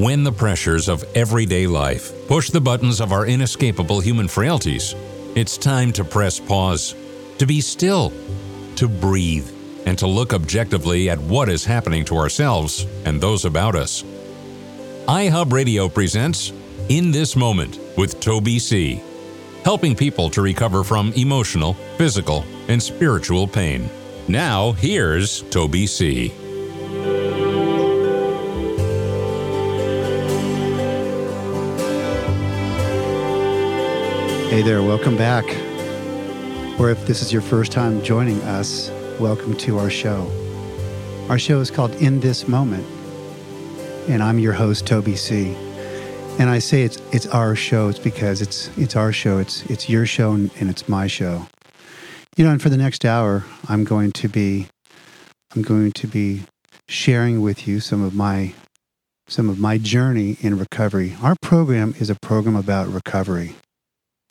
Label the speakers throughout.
Speaker 1: When the pressures of everyday life push the buttons of our inescapable human frailties, it's time to press pause, to be still, to breathe, and to look objectively at what is happening to ourselves and those about us. iHub Radio presents In This Moment with Toby C., helping people to recover from emotional, physical, and spiritual pain. Now, here's Toby C.
Speaker 2: Hey there, welcome back. Or if this is your first time joining us, welcome to our show. Our show is called In This Moment, and I'm your host, Toby C. And I say it's it's our show, it's because it's it's our show, it's it's your show and, and it's my show. You know, and for the next hour, I'm going to be I'm going to be sharing with you some of my some of my journey in recovery. Our program is a program about recovery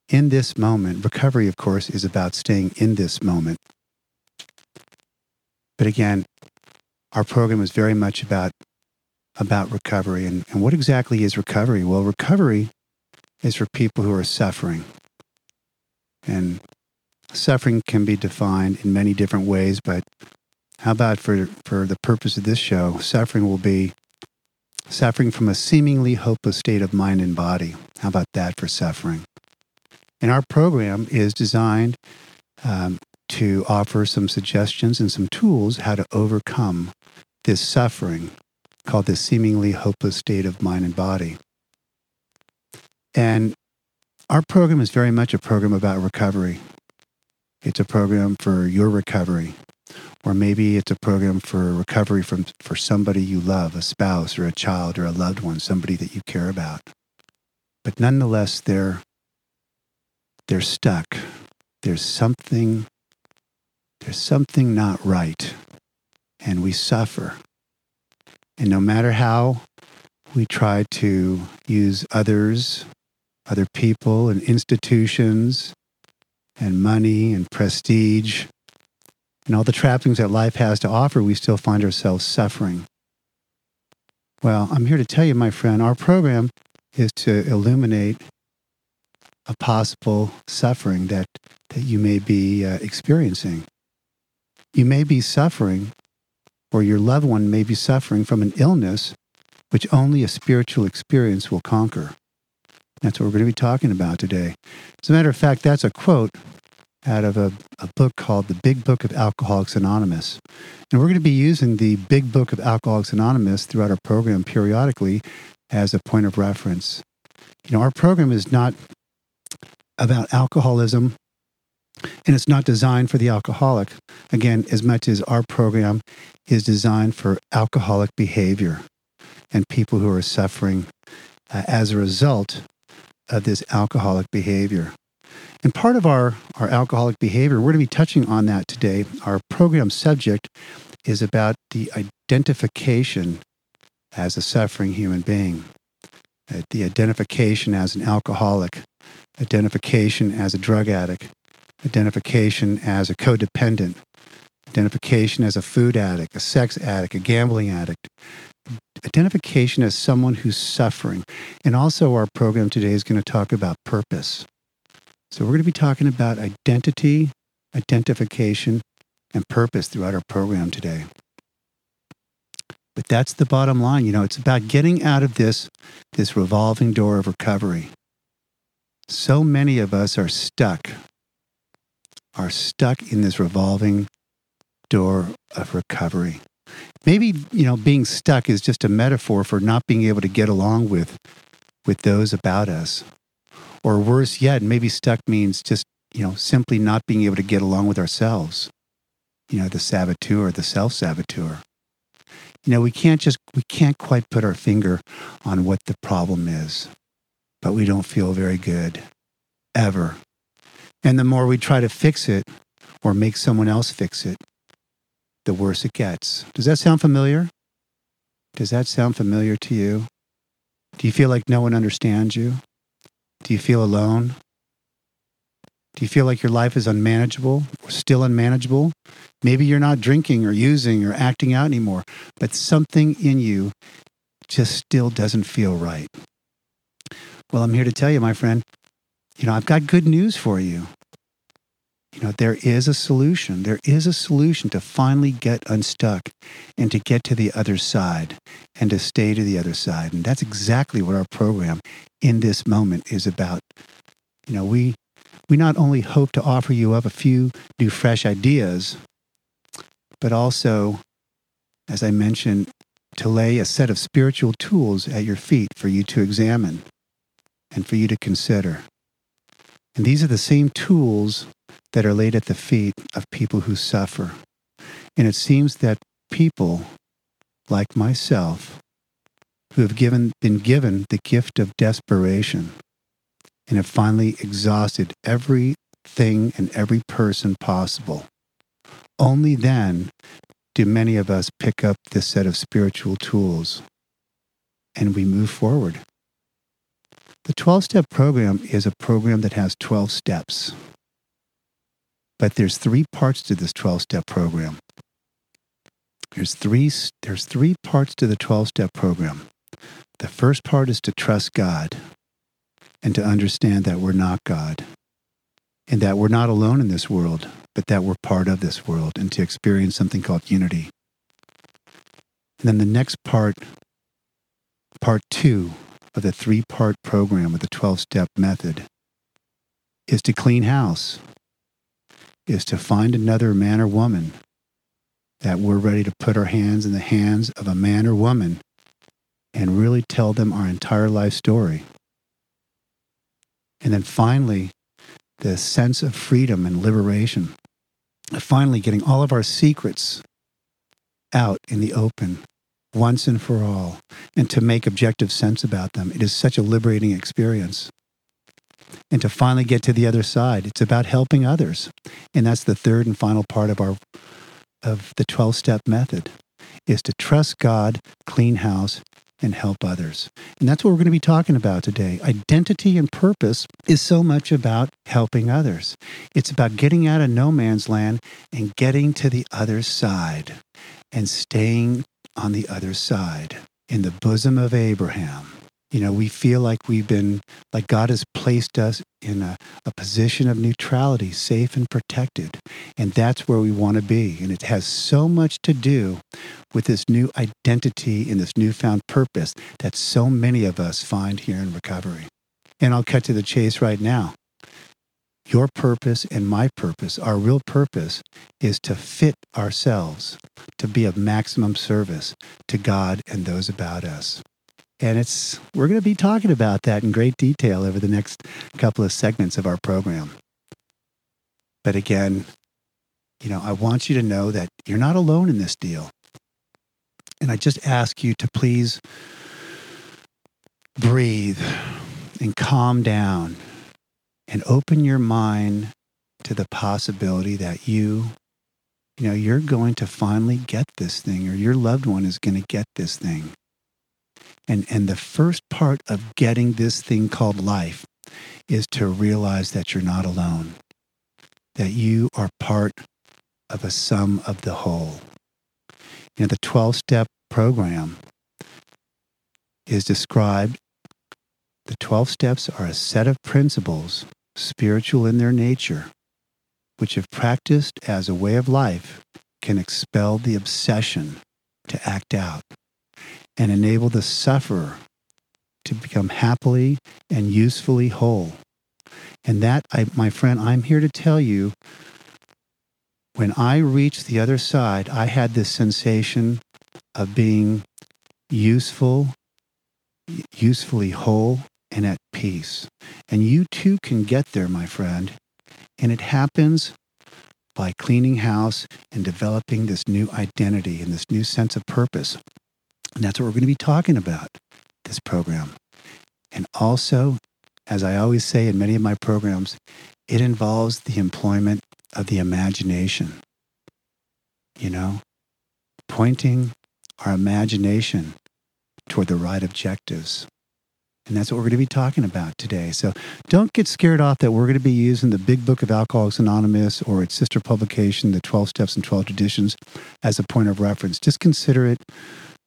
Speaker 2: in this moment. Recovery, of course, is about staying in this moment. But again, our program is very much about about recovery. And, and what exactly is recovery? Well, recovery is for people who are suffering. And suffering can be defined in many different ways, but how about for, for the purpose of this show, suffering will be suffering from a seemingly hopeless state of mind and body. How about that for suffering? And our program is designed um, to offer some suggestions and some tools how to overcome this suffering called this seemingly hopeless state of mind and body. And our program is very much a program about recovery. It's a program for your recovery, or maybe it's a program for recovery from for somebody you love, a spouse or a child or a loved one, somebody that you care about. But nonetheless, they're they're stuck. There's something, there's something not right. And we suffer. And no matter how we try to use others, other people and institutions and money and prestige and all the trappings that life has to offer, we still find ourselves suffering. Well, I'm here to tell you, my friend, our program is to illuminate a possible suffering that, that you may be uh, experiencing. You may be suffering, or your loved one may be suffering from an illness which only a spiritual experience will conquer. That's what we're going to be talking about today. As a matter of fact, that's a quote out of a, a book called The Big Book of Alcoholics Anonymous. And we're going to be using the Big Book of Alcoholics Anonymous throughout our program periodically as a point of reference. You know, our program is not about alcoholism and it's not designed for the alcoholic. Again as much as our program is designed for alcoholic behavior and people who are suffering uh, as a result of this alcoholic behavior. And part of our, our alcoholic behavior we're going to be touching on that today. Our program subject is about the identification as a suffering human being uh, the identification as an alcoholic identification as a drug addict, identification as a codependent, identification as a food addict, a sex addict, a gambling addict, identification as someone who's suffering. And also, our program today is going to talk about purpose. So, we're going to be talking about identity, identification, and purpose throughout our program today. But that's the bottom line. You know, it's about getting out of this, this revolving door of recovery so many of us are stuck, are stuck in this revolving door of recovery. Maybe, you know, being stuck is just a metaphor for not being able to get along with with those about us. Or worse yet, maybe stuck means just, you know, simply not being able to get along with ourselves. You know, the saboteur, the self-saboteur. You know, we can't just we can't quite put our finger on what the problem is but we don't feel very good ever. And the more we try to fix it or make someone else fix it, the worse it gets. Does that sound familiar? Does that sound familiar to you? Do you feel like no one understands you? Do you feel alone? Do you feel like your life is unmanageable or still unmanageable? Maybe you're not drinking or using or acting out anymore, but something in you just still doesn't feel right. Well, I'm here to tell you, my friend, you know, I've got good news for you. You know, there is a solution. There is a solution to finally get unstuck and to get to the other side and to stay to the other side. And that's exactly what our program in this moment is about. You know, we we not only hope to offer you up a few new fresh ideas, but also, as I mentioned, to lay a set of spiritual tools at your feet for you to examine and for you to consider. And these are the same tools that are laid at the feet of people who suffer. And it seems that people like myself who have given, been given the gift of desperation and have finally exhausted everything and every person possible. Only then do many of us pick up this set of spiritual tools and we move forward. The 12 step program is a program that has 12 steps. But there's three parts to this 12 step program. There's three, there's three parts to the 12 step program. The first part is to trust God and to understand that we're not God and that we're not alone in this world, but that we're part of this world and to experience something called unity. And then the next part, part two of the three part program of the 12 step method, is to clean house, is to find another man or woman that we're ready to put our hands in the hands of a man or woman and really tell them our entire life story. And then finally, the sense of freedom and liberation. Finally, getting all of our secrets out in the open once and for all and to make objective sense about them. It is such a liberating experience. And to finally get to the other side, it's about helping others. And that's the third and final part of our of the 12 step method is to trust God, clean house, and help others. And that's what we're going to be talking about today. Identity and purpose is so much about helping others. It's about getting out of no man's land and getting to the other side and staying on the other side in the bosom of Abraham. You know, we feel like we've been, like God has placed us in a, a position of neutrality, safe and protected. And that's where we want to be. And it has so much to do with this new identity and this newfound purpose that so many of us find here in recovery. And I'll cut to the chase right now. Your purpose and my purpose, our real purpose, is to fit ourselves to be of maximum service to God and those about us. And it's we're going to be talking about that in great detail over the next couple of segments of our program. But again, you know, I want you to know that you're not alone in this deal. And I just ask you to please breathe and calm down and open your mind to the possibility that you you know you're going to finally get this thing or your loved one is going to get this thing and, and the first part of getting this thing called life is to realize that you're not alone, that you are part of a sum of the whole. You know, the 12 step program is described. The 12 steps are a set of principles, spiritual in their nature, which, if practiced as a way of life, can expel the obsession to act out and enable the sufferer to become happily and usefully whole. And that, I, my friend, I'm here to tell you when I reached the other side, I had this sensation of being useful, usefully whole, and at peace. And you too can get there, my friend. And it happens by cleaning house and developing this new identity and this new sense of purpose. And that's what we're going to be talking about this program. And also, as I always say in many of my programs, it involves the employment of the imagination. You know, pointing our imagination toward the right objectives. And that's what we're going to be talking about today. So don't get scared off that we're going to be using the big book of Alcoholics Anonymous or its sister publication, The 12 Steps and 12 Traditions, as a point of reference. Just consider it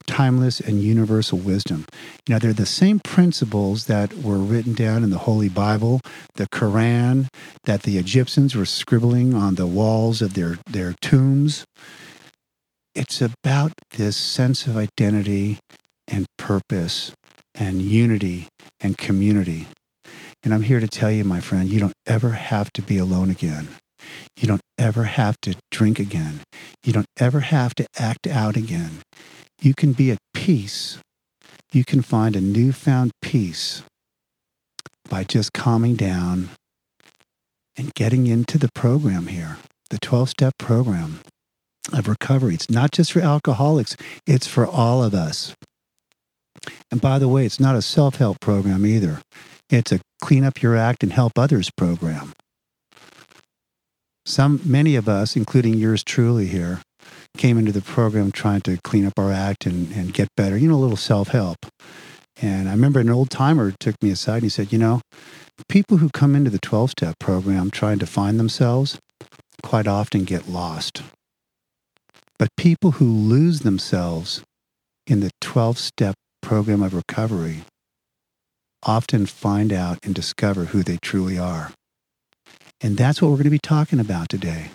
Speaker 2: timeless and universal wisdom. You know, they're the same principles that were written down in the Holy Bible, the Quran, that the Egyptians were scribbling on the walls of their, their tombs. It's about this sense of identity and purpose and unity and community. And I'm here to tell you, my friend, you don't ever have to be alone again. You don't ever have to drink again. You don't ever have to act out again. You can be at peace. You can find a newfound peace by just calming down and getting into the program here, the 12 step program of recovery. It's not just for alcoholics, it's for all of us. And by the way, it's not a self help program either. It's a clean up your act and help others program. Some, many of us, including yours truly here, came into the program trying to clean up our act and, and get better, you know, a little self help. And I remember an old timer took me aside and he said, You know, people who come into the 12 step program trying to find themselves quite often get lost. But people who lose themselves in the 12 step program of recovery often find out and discover who they truly are. And that's what we're going to be talking about today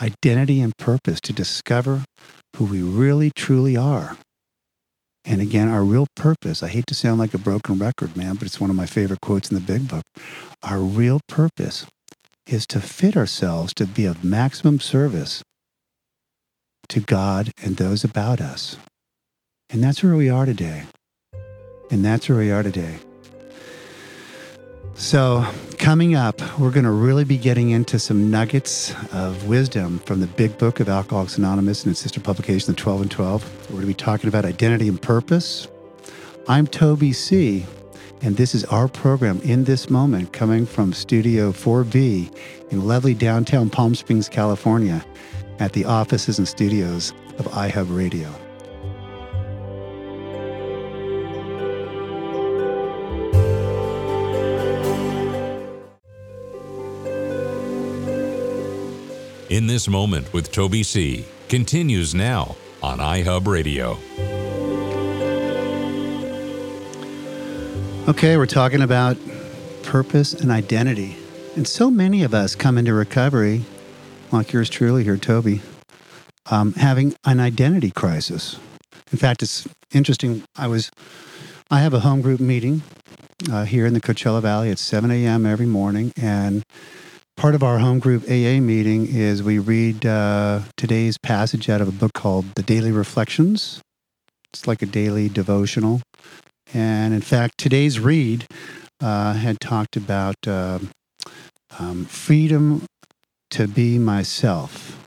Speaker 2: identity and purpose to discover who we really truly are. And again, our real purpose, I hate to sound like a broken record, man, but it's one of my favorite quotes in the big book. Our real purpose is to fit ourselves to be of maximum service to God and those about us. And that's where we are today. And that's where we are today. So, coming up, we're going to really be getting into some nuggets of wisdom from the big book of Alcoholics Anonymous and its sister publication, the 12 and 12. We're going to be talking about identity and purpose. I'm Toby C., and this is our program in this moment coming from Studio 4B in lovely downtown Palm Springs, California, at the offices and studios of iHub Radio.
Speaker 1: In This Moment with Toby C. continues now on iHub Radio.
Speaker 2: Okay, we're talking about purpose and identity. And so many of us come into recovery, like yours truly here, Toby, um, having an identity crisis. In fact, it's interesting. I was, I have a home group meeting uh, here in the Coachella Valley at 7 a.m. every morning, and part of our home group AA meeting is we read uh, today's passage out of a book called The Daily Reflections. It's like a daily devotional. And in fact, today's read uh, had talked about uh, um, freedom to be myself.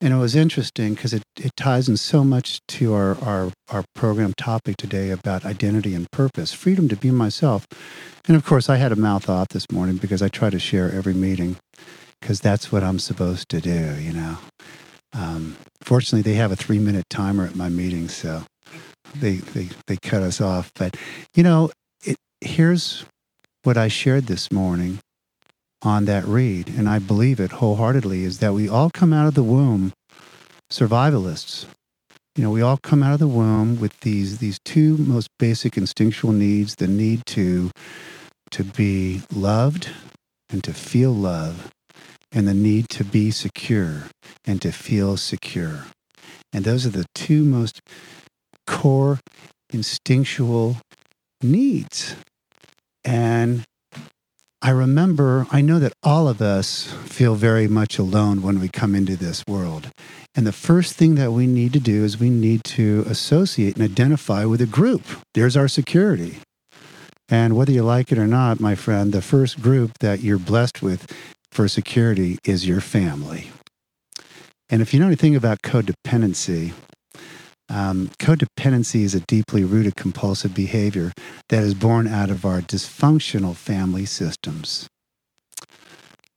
Speaker 2: And it was interesting because it, it ties in so much to our, our, our program topic today about identity and purpose, freedom to be myself. And of course, I had a mouth off this morning because I try to share every meeting because that's what I'm supposed to do, you know. Um, fortunately, they have a three minute timer at my meetings, so they, they, they cut us off. But, you know, it, here's what I shared this morning on that read, and I believe it wholeheartedly, is that we all come out of the womb survivalists. You know, we all come out of the womb with these these two most basic instinctual needs: the need to to be loved and to feel love, and the need to be secure and to feel secure. And those are the two most core instinctual needs. And I remember, I know that all of us feel very much alone when we come into this world. And the first thing that we need to do is we need to associate and identify with a group. There's our security. And whether you like it or not, my friend, the first group that you're blessed with for security is your family. And if you know anything about codependency, um, codependency is a deeply rooted compulsive behavior that is born out of our dysfunctional family systems.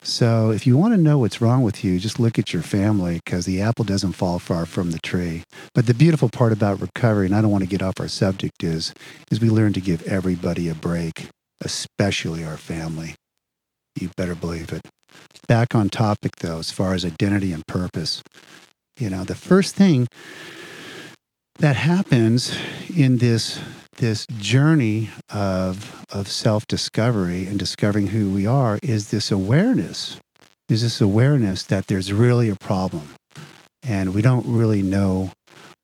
Speaker 2: So, if you want to know what's wrong with you, just look at your family because the apple doesn't fall far from the tree. But the beautiful part about recovery, and I don't want to get off our subject, is, is we learn to give everybody a break, especially our family. You better believe it. Back on topic, though, as far as identity and purpose. You know, the first thing that happens in this this journey of of self-discovery and discovering who we are is this awareness. Is this awareness that there's really a problem and we don't really know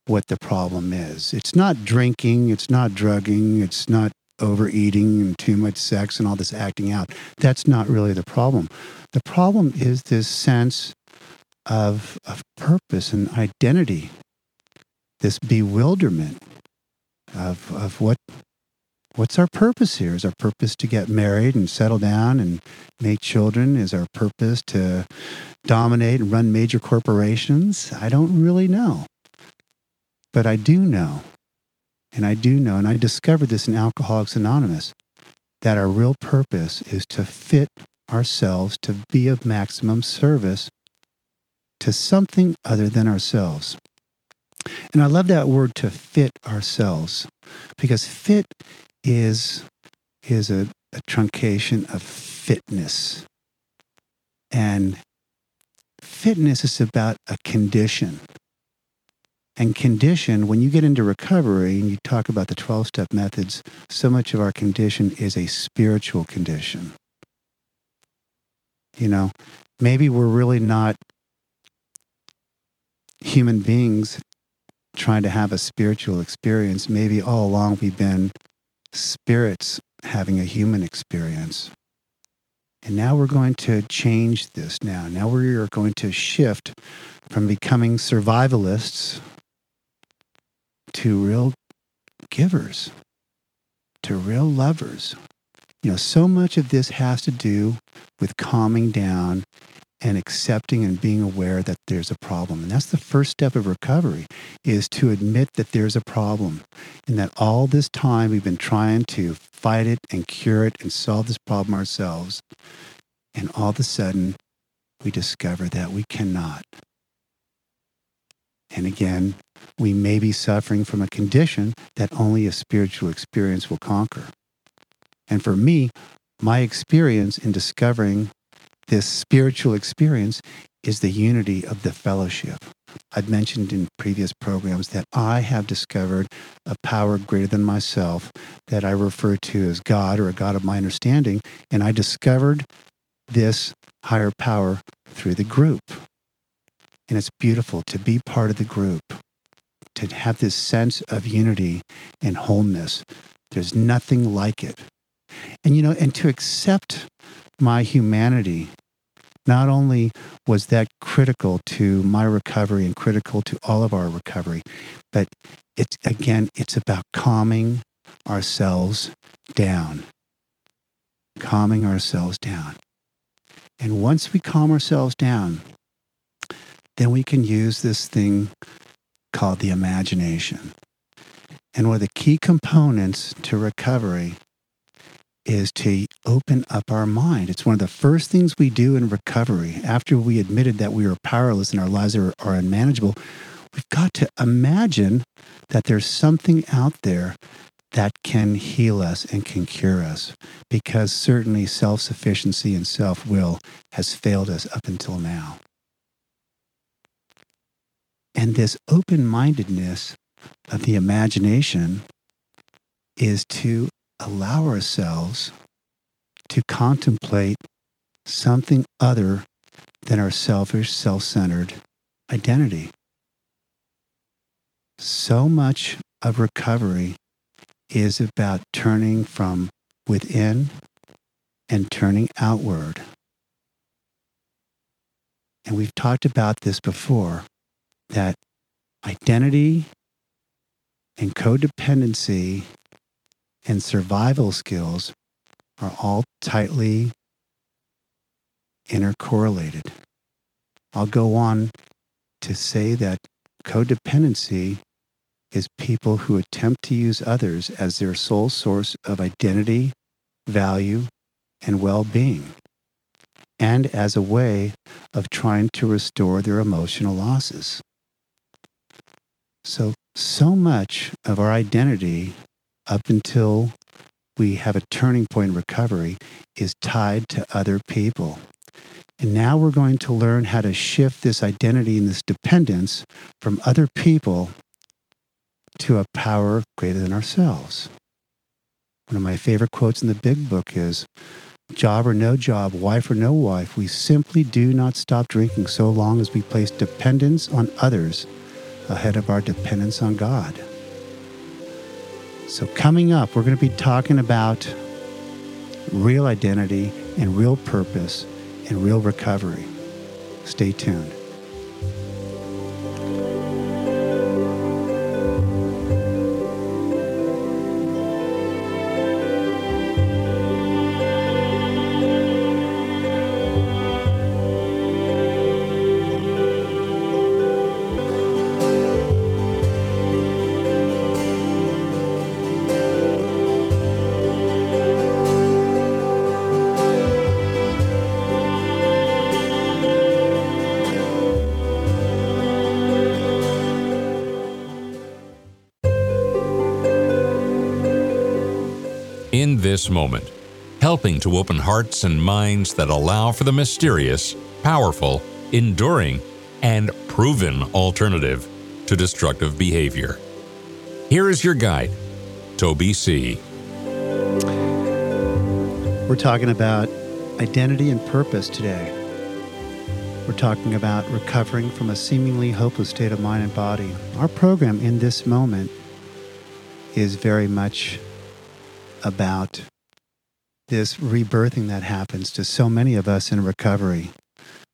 Speaker 2: what the problem is. It's not drinking it's not drugging it's not overeating and too much sex and all this acting out. That's not really the problem. The problem is this sense of of purpose and identity this bewilderment of, of what what's our purpose here? Is our purpose to get married and settle down and make children? Is our purpose to dominate and run major corporations? I don't really know. But I do know, and I do know, and I discovered this in Alcoholics Anonymous, that our real purpose is to fit ourselves to be of maximum service to something other than ourselves. And I love that word to fit ourselves because fit is, is a, a truncation of fitness. And fitness is about a condition. And condition, when you get into recovery and you talk about the 12 step methods, so much of our condition is a spiritual condition. You know, maybe we're really not human beings trying to have a spiritual experience. Maybe all along we've been spirits having a human experience. And now we're going to change this now. Now we are going to shift from becoming survivalists to real givers, to real lovers. You know, so much of this has to do with calming down and accepting and being aware that there's a problem. And that's the first step of recovery is to admit that there's a problem and that all this time we've been trying to fight it and cure it and solve this problem ourselves. And all of a sudden we discover that we cannot. And again, we may be suffering from a condition that only a spiritual experience will conquer. And for me, my experience in discovering this spiritual experience is the unity of the fellowship. I've mentioned in previous programs that I have discovered a power greater than myself that I refer to as God or a God of my understanding. And I discovered this higher power through the group. And it's beautiful to be part of the group, to have this sense of unity and wholeness. There's nothing like it. And, you know, and to accept my humanity, not only was that critical to my recovery and critical to all of our recovery, but it's again, it's about calming ourselves down. Calming ourselves down. And once we calm ourselves down, then we can use this thing called the imagination. And one of the key components to recovery is to open up our mind. It's one of the first things we do in recovery after we admitted that we are powerless and our lives are, are unmanageable. We've got to imagine that there's something out there that can heal us and can cure us because certainly self sufficiency and self will has failed us up until now. And this open mindedness of the imagination is to allow ourselves to contemplate something other than our selfish, self centered identity. So much of recovery is about turning from within and turning outward. And we've talked about this before that identity and codependency and survival skills are all tightly intercorrelated. I'll go on to say that codependency is people who attempt to use others as their sole source of identity, value, and well being, and as a way of trying to restore their emotional losses. So, so much of our identity up until we have a turning point in recovery is tied to other people. And now we're going to learn how to shift this identity and this dependence from other people to a power greater than ourselves. One of my favorite quotes in the big book is job or no job, wife or no wife, we simply do not stop drinking so long as we place dependence on others ahead of our dependence on God. So, coming up, we're going to be talking about real identity and real purpose and real recovery. Stay tuned.
Speaker 1: This moment, helping to open hearts and minds that allow for the mysterious, powerful, enduring, and proven alternative to destructive behavior. Here is your guide, Toby C.
Speaker 2: We're talking about identity and purpose today. We're talking about recovering from a seemingly hopeless state of mind and body. Our program in this moment is very much about this rebirthing that happens to so many of us in recovery.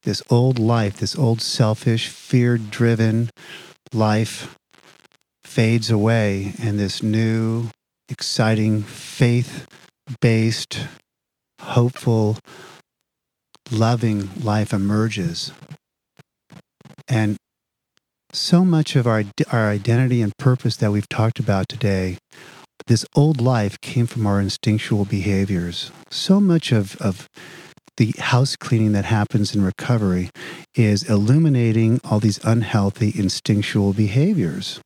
Speaker 2: This old life, this old selfish, fear driven life fades away, and this new, exciting, faith based, hopeful, loving life emerges. And so much of our, our identity and purpose that we've talked about today this old life came from our instinctual behaviors. So much of, of the house cleaning that happens in recovery is illuminating all these unhealthy instinctual behaviors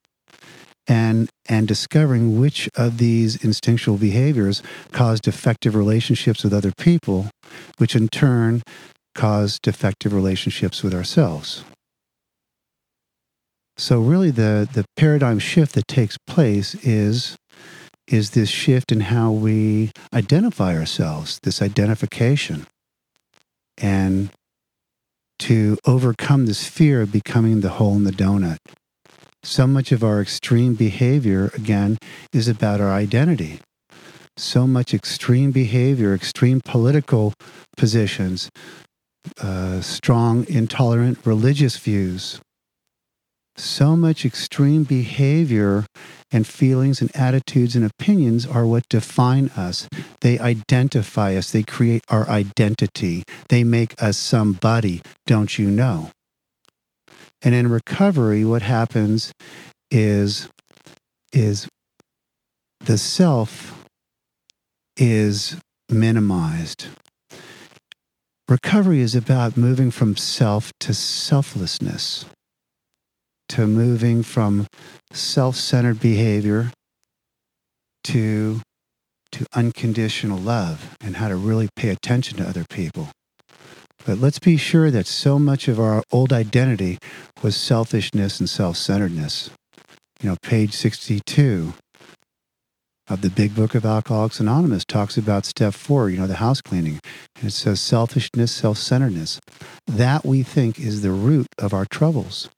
Speaker 2: and and discovering which of these instinctual behaviors cause defective relationships with other people which in turn cause defective relationships with ourselves so really the the paradigm shift that takes place is is this shift in how we identify ourselves, this identification. And to overcome this fear of becoming the hole in the donut. So much of our extreme behavior, again, is about our identity. So much extreme behavior, extreme political positions, uh, strong, intolerant religious views, so much extreme behavior and feelings and attitudes and opinions are what define us. They identify us, they create our identity, they make us somebody, don't you know? And in recovery, what happens is, is the self is minimized. Recovery is about moving from self to selflessness to moving from self-centered behavior to to unconditional love and how to really pay attention to other people. But let's be sure that so much of our old identity was selfishness and self-centeredness. You know, page 62 of the big book of Alcoholics Anonymous talks about step four, you know, the house cleaning. And it says selfishness, self centeredness. That we think is the root of our troubles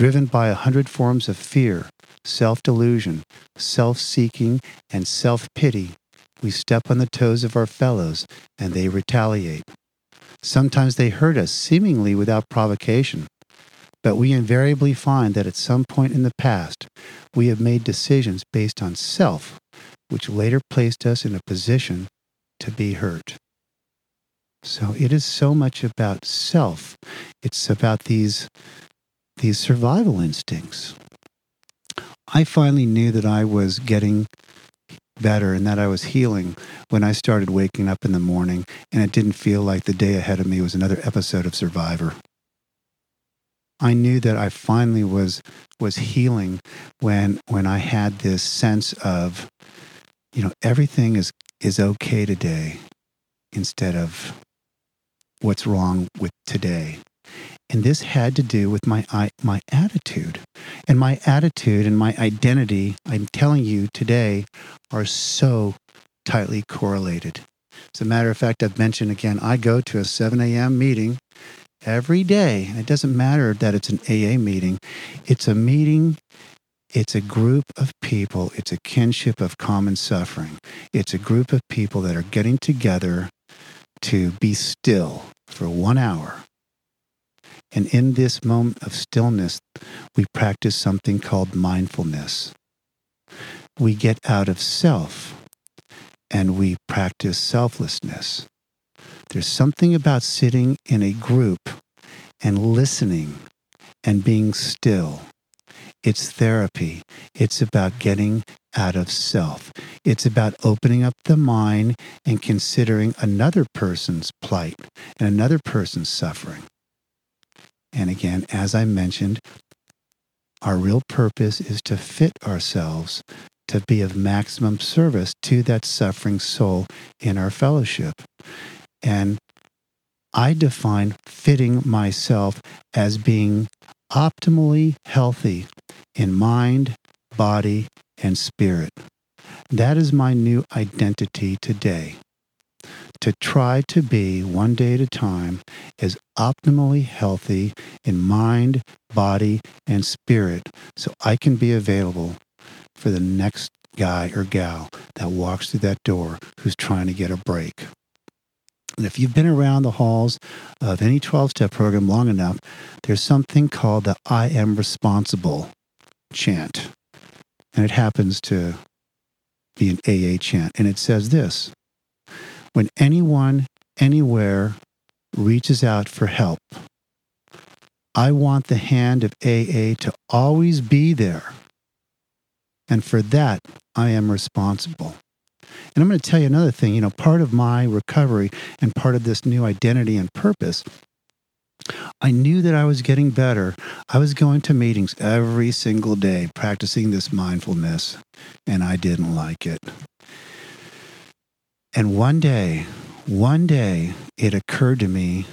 Speaker 2: driven by a hundred forms of fear, self delusion, self seeking, and self pity, we step on the toes of our fellows and they retaliate. Sometimes they hurt us seemingly without provocation, but we invariably find that at some point in the past, we have made decisions based on self, which later placed us in a position to be hurt. So it is so much about self. It's about these these survival instincts. I finally knew that I was getting better and that I was healing when I started waking up in the morning and it didn't feel like the day ahead of me was another episode of Survivor. I knew that I finally was was healing when when I had this sense of you know everything is is okay today instead of what's wrong with today And this had to do with my, my attitude. And my attitude and my identity, I'm telling you today, are so tightly correlated. As a matter of fact, I've mentioned again, I go to a 7 a.m. meeting every day. It doesn't matter that it's an AA meeting, it's a meeting it's a group of people, it's a kinship of common suffering. It's a group of people that are getting together to be still for one hour. And in this moment of stillness, we practice something called mindfulness. We get out of self and we practice selflessness. There's something about sitting in a group and listening and being still it's therapy. It's about getting out of self. It's about opening up the mind and considering another person's plight and another person's suffering. And again, as I mentioned, our real purpose is to fit ourselves to be of maximum service to that suffering soul in our fellowship. And I define fitting myself as being optimally healthy in mind, body, and spirit. That is my new identity today. To try to be one day at a time as optimally healthy in mind, body, and spirit so I can be available for the next guy or gal that walks through that door who's trying to get a break. And if you've been around the halls of any 12 step program long enough, there's something called the I am responsible chant. And it happens to be an AA chant. And it says this When anyone, anywhere reaches out for help, I want the hand of AA to always be there. And for that, I am responsible. And I'm going to tell you another thing. You know, part of my recovery and part of this new identity and purpose I knew that I was getting better. I was going to meetings every single day, practicing this mindfulness, and I didn't like it. And one day, one day, it occurred to me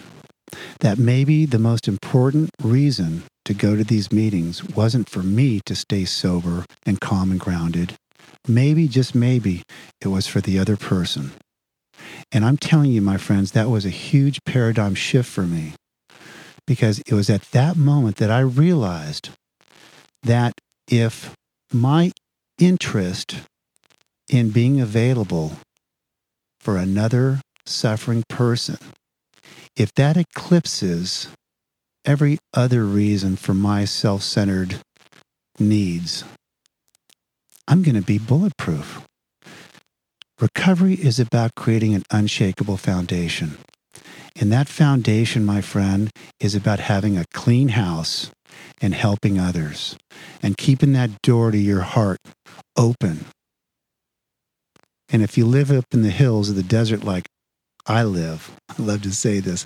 Speaker 2: that maybe the most important reason to go to these meetings wasn't for me to stay sober and calm and grounded. Maybe, just maybe, it was for the other person. And I'm telling you, my friends, that was a huge paradigm shift for me because it was at that moment that I realized that if my interest in being available for another suffering person, if that eclipses every other reason for my self centered needs, I'm going to be bulletproof. Recovery is about creating an unshakable foundation. And that foundation, my friend, is about having a clean house and helping others and keeping that door to your heart open. And if you live up in the hills of the desert like I live, I love to say this,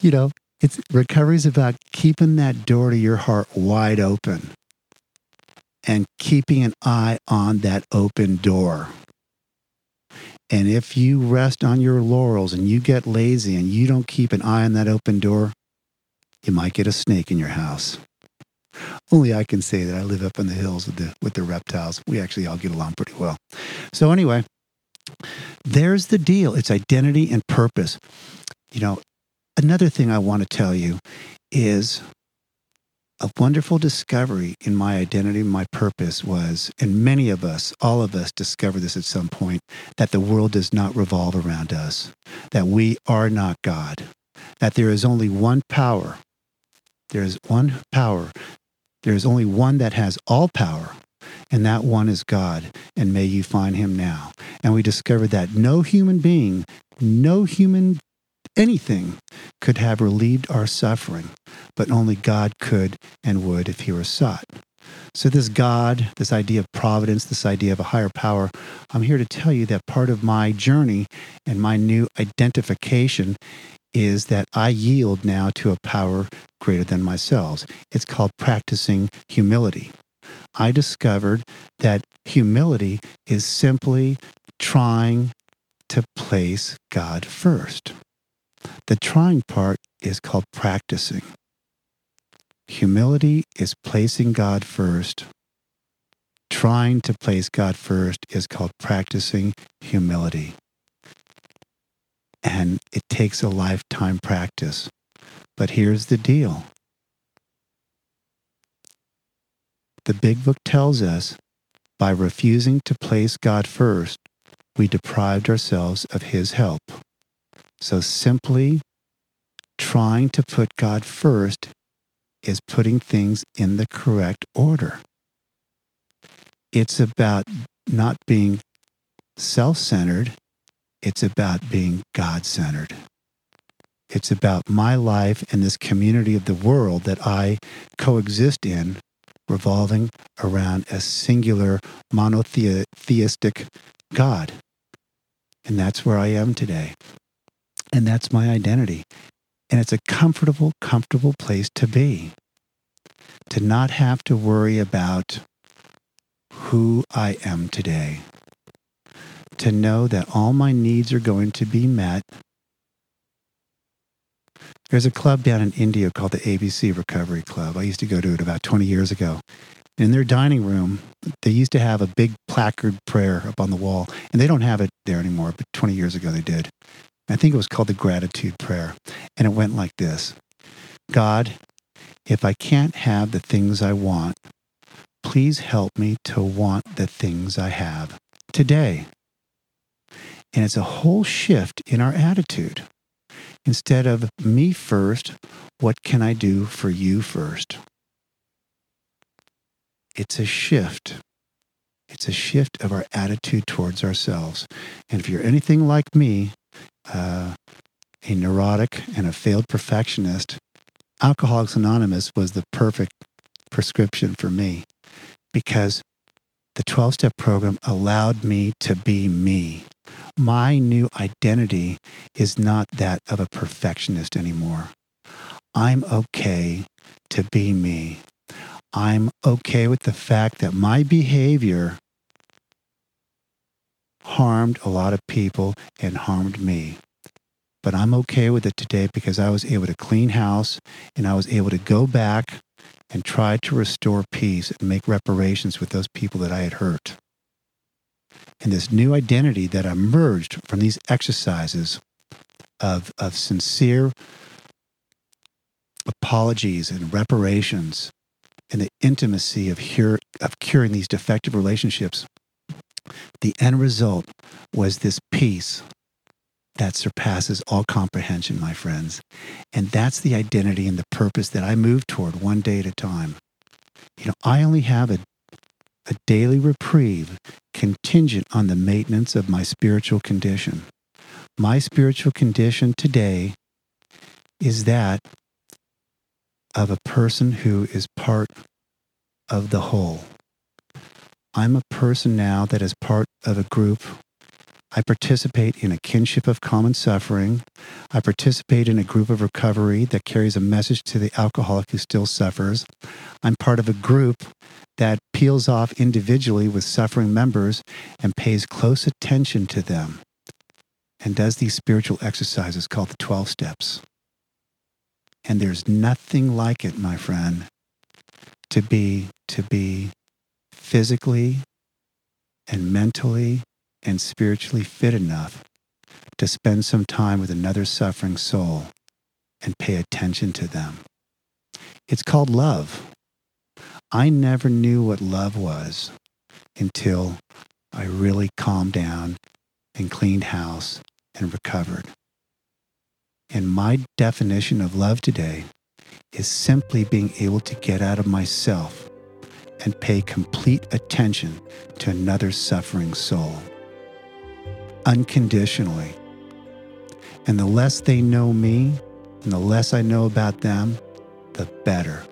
Speaker 2: you know, it's recovery is about keeping that door to your heart wide open and keeping an eye on that open door. And if you rest on your laurels and you get lazy and you don't keep an eye on that open door, you might get a snake in your house. Only I can say that I live up in the hills with the with the reptiles. We actually all get along pretty well. So anyway, there's the deal. It's identity and purpose. You know, another thing I want to tell you is a wonderful discovery in my identity, my purpose was, and many of us, all of us discover this at some point, that the world does not revolve around us, that we are not God, that there is only one power. There is one power. There is only one that has all power, and that one is God, and may you find him now. And we discovered that no human being, no human anything could have relieved our suffering, but only God could and would if he were sought. So, this God, this idea of providence, this idea of a higher power, I'm here to tell you that part of my journey and my new identification is that I yield now to a power greater than myself. It's called practicing humility. I discovered that humility is simply trying to place God first. The trying part is called practicing. Humility is placing God first. Trying to place God first is called practicing humility. And it takes a lifetime practice. But here's the deal the big book tells us by refusing to place God first, we deprived ourselves of his help. So simply trying to put God first is putting things in the correct order. It's about not being self centered, it's about being God centered. It's about my life and this community of the world that I coexist in, revolving around a singular monotheistic God. And that's where I am today. And that's my identity. And it's a comfortable, comfortable place to be. To not have to worry about who I am today. To know that all my needs are going to be met. There's a club down in Indio called the ABC Recovery Club. I used to go to it about 20 years ago. In their dining room, they used to have a big placard prayer up on the wall, and they don't have it there anymore, but 20 years ago they did. I think it was called the gratitude prayer. And it went like this God, if I can't have the things I want, please help me to want the things I have today. And it's a whole shift in our attitude. Instead of me first, what can I do for you first? It's a shift. It's a shift of our attitude towards ourselves. And if you're anything like me, uh, a neurotic and a failed perfectionist, Alcoholics Anonymous was the perfect prescription for me because the 12 step program allowed me to be me. My new identity is not that of a perfectionist anymore. I'm okay to be me. I'm okay with the fact that my behavior harmed a lot of people and harmed me. But I'm okay with it today because I was able to clean house and I was able to go back and try to restore peace and make reparations with those people that I had hurt. And this new identity that emerged from these exercises of, of sincere apologies and reparations and the intimacy of, cure, of curing these defective relationships, the end result was this peace that surpasses all comprehension, my friends. And that's the identity and the purpose that I move toward one day at a time. You know, I only have a, a daily reprieve contingent on the maintenance of my spiritual condition. My spiritual condition today is that of a person who is part of the whole. I'm a person now that is part of a group I participate in a kinship of common suffering. I participate in a group of recovery that carries a message to the alcoholic who still suffers. I'm part of a group that peels off individually with suffering members and pays close attention to them and does these spiritual exercises called the 12 steps. And there's nothing like it, my friend, to be to be physically and mentally and spiritually fit enough to spend some time with another suffering soul and pay attention to them. It's called love. I never knew what love was until I really calmed down and cleaned house and recovered. And my definition of love today is simply being able to get out of myself and pay complete attention to another suffering soul unconditionally. And the less they know me and the less I know about them, the better.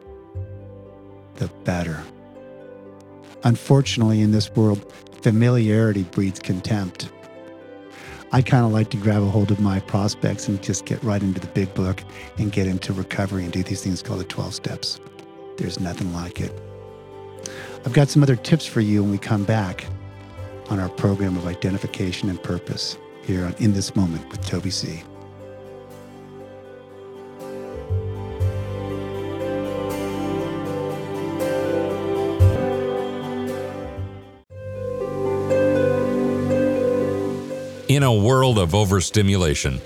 Speaker 2: The better. Unfortunately, in this world, familiarity breeds contempt. I kind of like to grab a hold of my prospects and just get right into the big book and get into recovery and do these things called the 12 steps. There's nothing like it. I've got some other tips for you when we come back on our program of identification and purpose here on In This Moment with Toby C.
Speaker 1: In a world of overstimulation,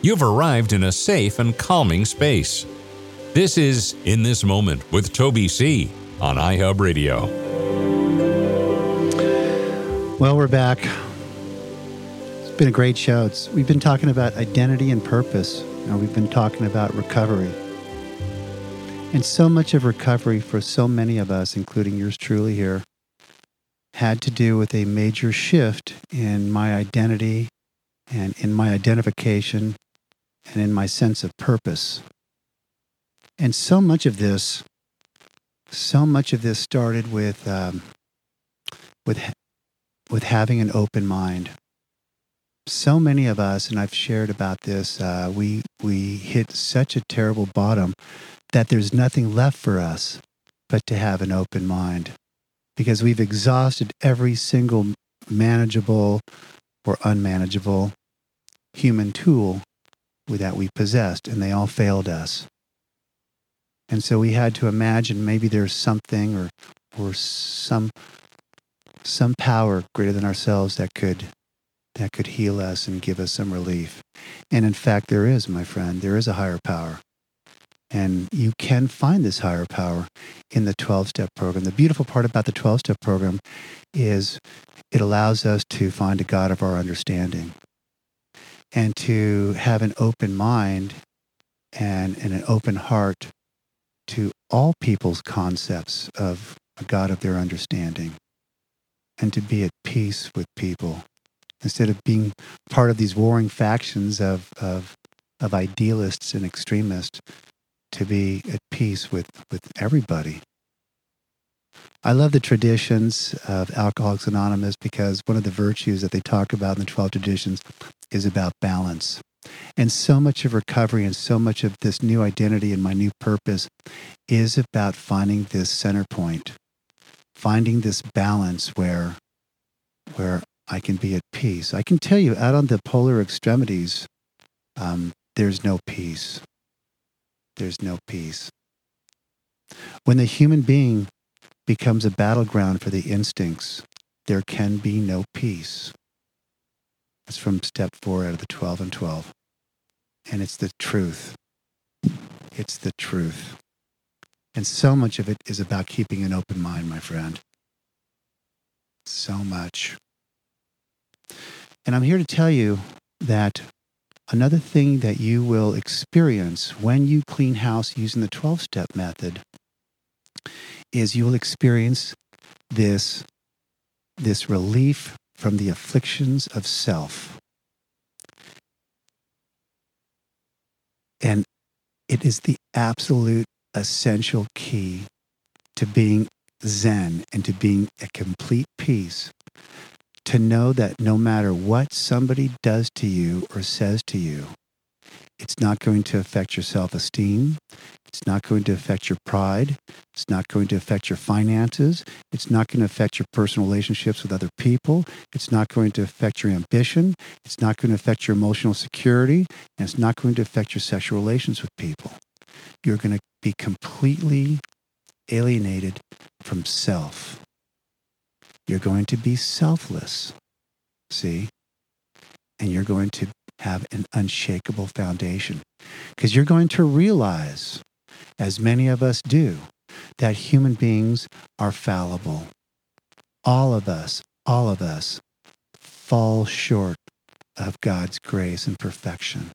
Speaker 1: you've arrived in a safe and calming space. This is In This Moment with Toby C. on iHub Radio.
Speaker 2: Well, we're back. It's been a great show. It's, we've been talking about identity and purpose, and we've been talking about recovery. And so much of recovery for so many of us, including yours truly here, had to do with a major shift in my identity and in my identification and in my sense of purpose. And so much of this, so much of this started with, um, with, with having an open mind. So many of us, and I've shared about this, uh, we, we hit such a terrible bottom that there's nothing left for us but to have an open mind because we've exhausted every single manageable or unmanageable human tool that we possessed, and they all failed us. And so we had to imagine maybe there's something or, or some, some power greater than ourselves that could, that could heal us and give us some relief. And in fact, there is, my friend, there is a higher power. And you can find this higher power in the 12 step program. The beautiful part about the 12 step program is it allows us to find a God of our understanding and to have an open mind and, and an open heart to all people's concepts of a God of their understanding and to be at peace with people instead of being part of these warring factions of, of, of idealists and extremists to be at peace with, with everybody. I love the traditions of Alcoholics Anonymous because one of the virtues that they talk about in the 12 traditions is about balance. And so much of recovery and so much of this new identity and my new purpose is about finding this center point, finding this balance where, where I can be at peace. I can tell you, out on the polar extremities, um, there's no peace there's no peace. When the human being becomes a battleground for the instincts, there can be no peace. That's from step four out of the 12 and 12. And it's the truth. It's the truth. And so much of it is about keeping an open mind, my friend. So much. And I'm here to tell you that Another thing that you will experience when you clean house using the 12 step method is you will experience this, this relief from the afflictions of self. And it is the absolute essential key to being Zen and to being a complete peace to know that no matter what somebody does to you or says to you, it's not going to affect your self esteem. It's not going to affect your pride. It's not going to affect your finances. It's not going to affect your personal relationships with other people. It's not going to affect your ambition. It's not going to affect your emotional security. And it's not going to affect your sexual relations with people. You're going to be completely alienated from self. You're going to be selfless, see? And you're going to have an unshakable foundation because you're going to realize, as many of us do, that human beings are fallible. All of us, all of us fall short of God's grace and perfection.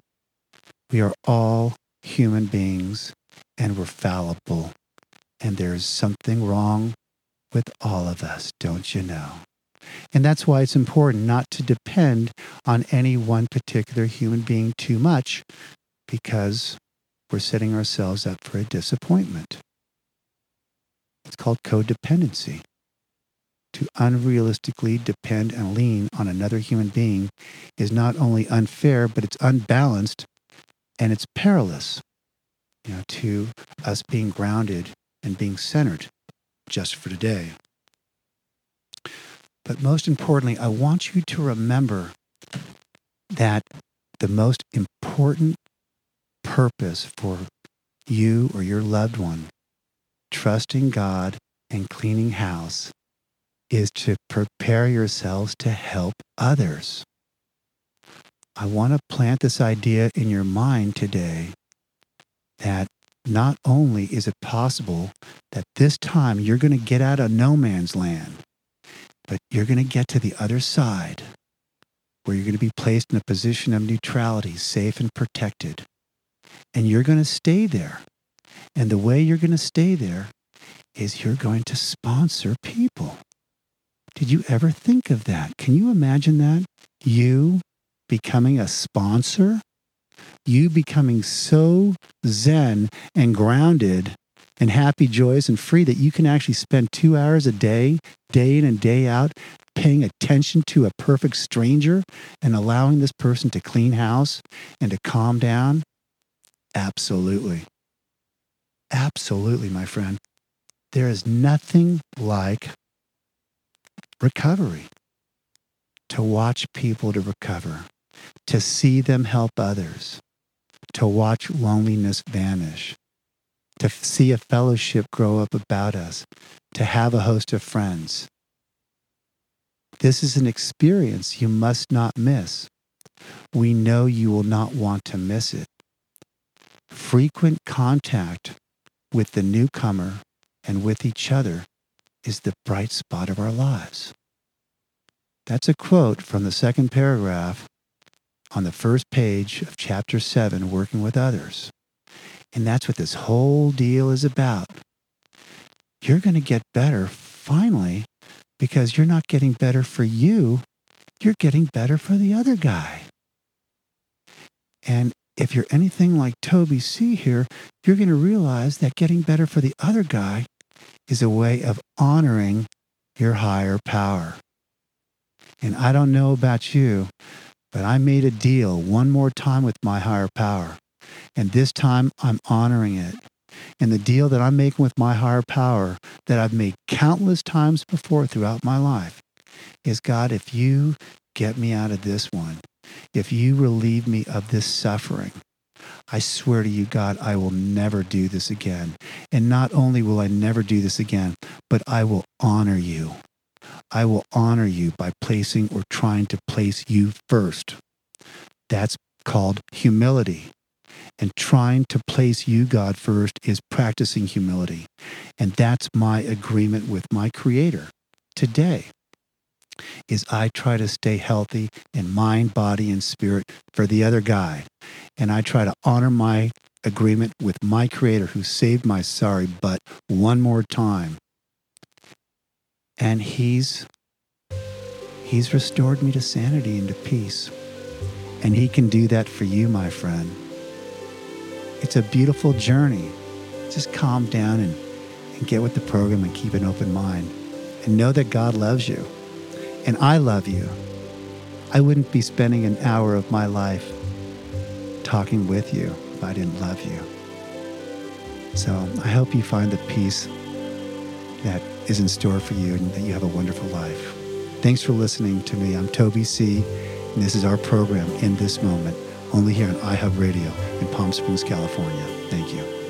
Speaker 2: We are all human beings and we're fallible. And there's something wrong with all of us, don't you know? And that's why it's important not to depend on any one particular human being too much because we're setting ourselves up for a disappointment. It's called codependency. To unrealistically depend and lean on another human being is not only unfair, but it's unbalanced and it's perilous you know, to us being grounded and being centered just for today. But most importantly, I want you to remember that the most important purpose for you or your loved one trusting God and cleaning house is to prepare yourselves to help others. I want to plant this idea in your mind today that not only is it possible that this time you're going to get out of no man's land, but you're going to get to the other side where you're going to be placed in a position of neutrality, safe and protected. And you're going to stay there. And the way you're going to stay there is you're going to sponsor people. Did you ever think of that? Can you imagine that? You becoming a sponsor? You becoming so zen and grounded and happy, joyous, and free that you can actually spend two hours a day, day in and day out, paying attention to a perfect stranger and allowing this person to clean house and to calm down? Absolutely. Absolutely, my friend. There is nothing like recovery to watch people to recover, to see them help others, to watch loneliness vanish, to see a fellowship grow up about us, to have a host of friends. This is an experience you must not miss. We know you will not want to miss it. Frequent contact with the newcomer and with each other is the bright spot of our lives. That's a quote from the second paragraph on the first page of chapter 7, Working with Others. And that's what this whole deal is about. You're going to get better finally because you're not getting better for you, you're getting better for the other guy. And if you're anything like Toby C here, you're going to realize that getting better for the other guy is a way of honoring your higher power. And I don't know about you, but I made a deal one more time with my higher power. And this time I'm honoring it. And the deal that I'm making with my higher power that I've made countless times before throughout my life is God, if you get me out of this one, if you relieve me of this suffering, I swear to you, God, I will never do this again. And not only will I never do this again, but I will honor you. I will honor you by placing or trying to place you first. That's called humility. And trying to place you, God, first is practicing humility. And that's my agreement with my Creator today is I try to stay healthy in mind, body, and spirit for the other guy. And I try to honor my agreement with my creator who saved my sorry butt one more time. And he's he's restored me to sanity and to peace. And he can do that for you, my friend. It's a beautiful journey. Just calm down and, and get with the program and keep an open mind. And know that God loves you. And I love you. I wouldn't be spending an hour of my life talking with you if I didn't love you. So I hope you find the peace that is in store for you and that you have a wonderful life. Thanks for listening to me. I'm Toby C., and this is our program in this moment, only here on iHub Radio in Palm Springs, California. Thank you.